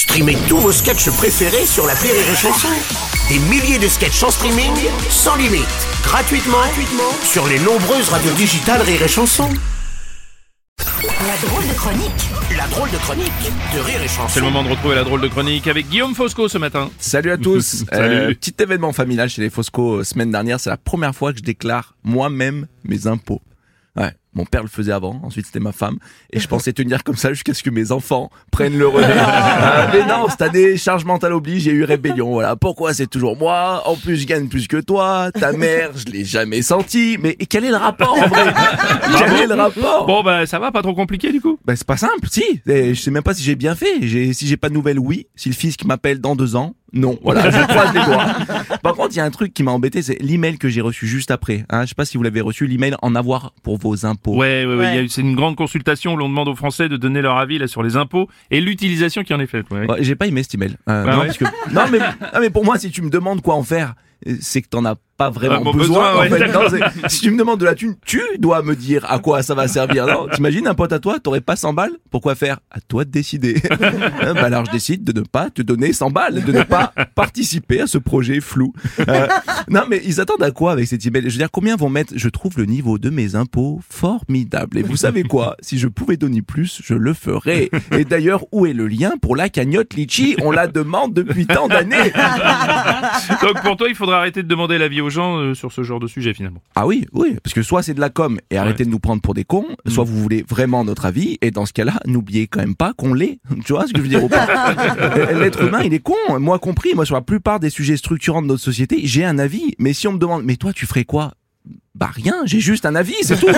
Streamez tous vos sketchs préférés sur la Rire et Chanson. Des milliers de sketchs en streaming, sans limite, gratuitement, gratuitement sur les nombreuses radios digitales Rire et Chanson. La drôle de chronique La drôle de chronique de Rire et Chanson. C'est le moment de retrouver la drôle de chronique avec Guillaume Fosco ce matin. Salut à tous. Salut. Euh, petit événement familial chez les Fosco euh, semaine dernière. C'est la première fois que je déclare moi-même mes impôts. Ouais. Mon père le faisait avant, ensuite c'était ma femme, et je pensais tenir comme ça jusqu'à ce que mes enfants prennent le relais. Euh, mais non, cette année, charge mentale oblige, j'ai eu rébellion. Voilà, pourquoi c'est toujours moi? En plus, je gagne plus que toi. Ta mère, je l'ai jamais senti. Mais et quel est le rapport en vrai? Quel est le rapport? Bon bah ça va, pas trop compliqué du coup? Ben, c'est pas simple, si. Et je sais même pas si j'ai bien fait. J'ai, si j'ai pas de nouvelles, oui. Si le fils qui m'appelle dans deux ans, non. Voilà, je croise les doigts. Par contre, il y a un truc qui m'a embêté, c'est l'email que j'ai reçu juste après. Hein, je sais pas si vous l'avez reçu, l'email en avoir pour vos impôts. Ouais, ouais, ouais, il y a eu- c'est une grande consultation où l'on demande aux Français de donner leur avis là sur les impôts et l'utilisation qui en est faite. ouais. Ouais, j'ai pas aimé cet email. Euh, Ah non, ouais parce que, non, mais, non, mais pour moi, si tu me demandes quoi en faire, c'est que t'en as pas vraiment Ah, besoin. en fait. Non, si tu me demandes de la thune, tu dois me dire à quoi ça va servir. Non, t'imagines un pote à toi, t'aurais pas 100 balles Pourquoi faire? À toi de décider. Hein, bah alors je décide de ne pas te donner 100 balles, de ne pas participer à ce projet flou. Euh, non, mais ils attendent à quoi avec cet email? Je veux dire, combien vont mettre Je trouve le niveau de mes impôts formidable. Et vous savez quoi? Si je pouvais donner plus, je le ferais. Et d'ailleurs, où est le lien pour la cagnotte litchi? On la demande depuis tant d'années. Donc pour toi, il faudra arrêter de demander l'avis aux gens euh, sur ce genre de sujet finalement. Ah oui, oui, parce que soit c'est de la com et arrêtez de nous prendre pour des cons, soit vous voulez vraiment notre avis, et dans ce cas-là, n'oubliez quand même pas qu'on l'est. Tu vois ce que je veux dire ou pas L'être humain, il est con, moi compris. Moi, sur la plupart des sujets structurants de notre société, j'ai un avis. Mais si on me demande, mais toi, tu ferais quoi bah rien, j'ai juste un avis, c'est tout.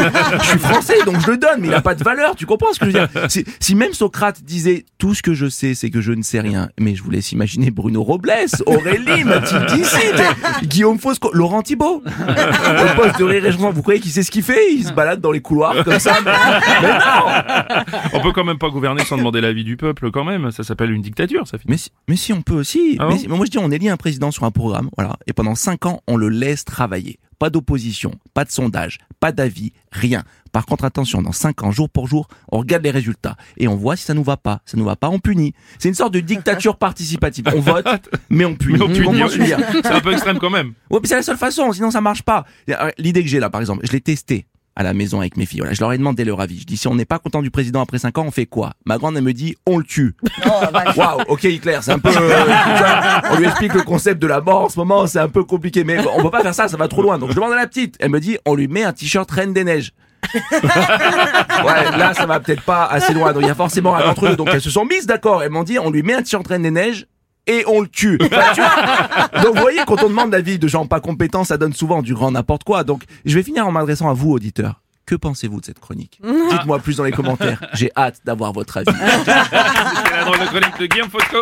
je suis français, donc je le donne, mais il n'a pas de valeur, tu comprends ce que je veux dire? Si, si même Socrate disait tout ce que je sais, c'est que je ne sais rien, mais je vous laisse imaginer Bruno Robles, Aurélie, Mathilde Dissy, Guillaume Fosco, Laurent Thibault, au poste de rire vous croyez qu'il sait ce qu'il fait? Il se balade dans les couloirs comme ça, mais, mais non On peut quand même pas gouverner sans demander l'avis du peuple quand même. Ça s'appelle une dictature, ça finit. mais si, mais si on peut aussi. Ah mais bon si- moi je dis on élit un président sur un programme, voilà, et pendant cinq ans on le laisse travailler. Pas d'opposition, pas de sondage, pas d'avis, rien. Par contre attention, dans cinq ans, jour pour jour, on regarde les résultats et on voit si ça nous va pas. Ça nous va pas, on punit. C'est une sorte de dictature participative. On vote, mais on punit. C'est un peu extrême quand même. Ouais, mais c'est la seule façon, sinon ça marche pas. L'idée que j'ai là, par exemple, je l'ai testé à la maison avec mes filles. Voilà, je leur ai demandé leur avis. Je dis si on n'est pas content du président après 5 ans, on fait quoi? Ma grande elle me dit on le tue. Waouh, ok Hitler, c'est un peu. euh, on lui explique le concept de la mort en ce moment, c'est un peu compliqué, mais on peut pas faire ça, ça va trop loin. Donc je demande à la petite, elle me dit on lui met un t-shirt Reine des Neiges. ouais, là ça va peut-être pas assez loin. Donc il y a forcément un entre eux. Donc elles se sont mises d'accord. Elles m'ont dit on lui met un t-shirt Reine des Neiges et on le tue. Enfin, tu vois Donc vous voyez, quand on demande l'avis de gens pas compétents, ça donne souvent du grand n'importe quoi. Donc je vais finir en m'adressant à vous, auditeurs. Que pensez-vous de cette chronique? Dites-moi plus dans les commentaires. J'ai hâte d'avoir votre avis. La drôle de chronique de Guillaume Fosco.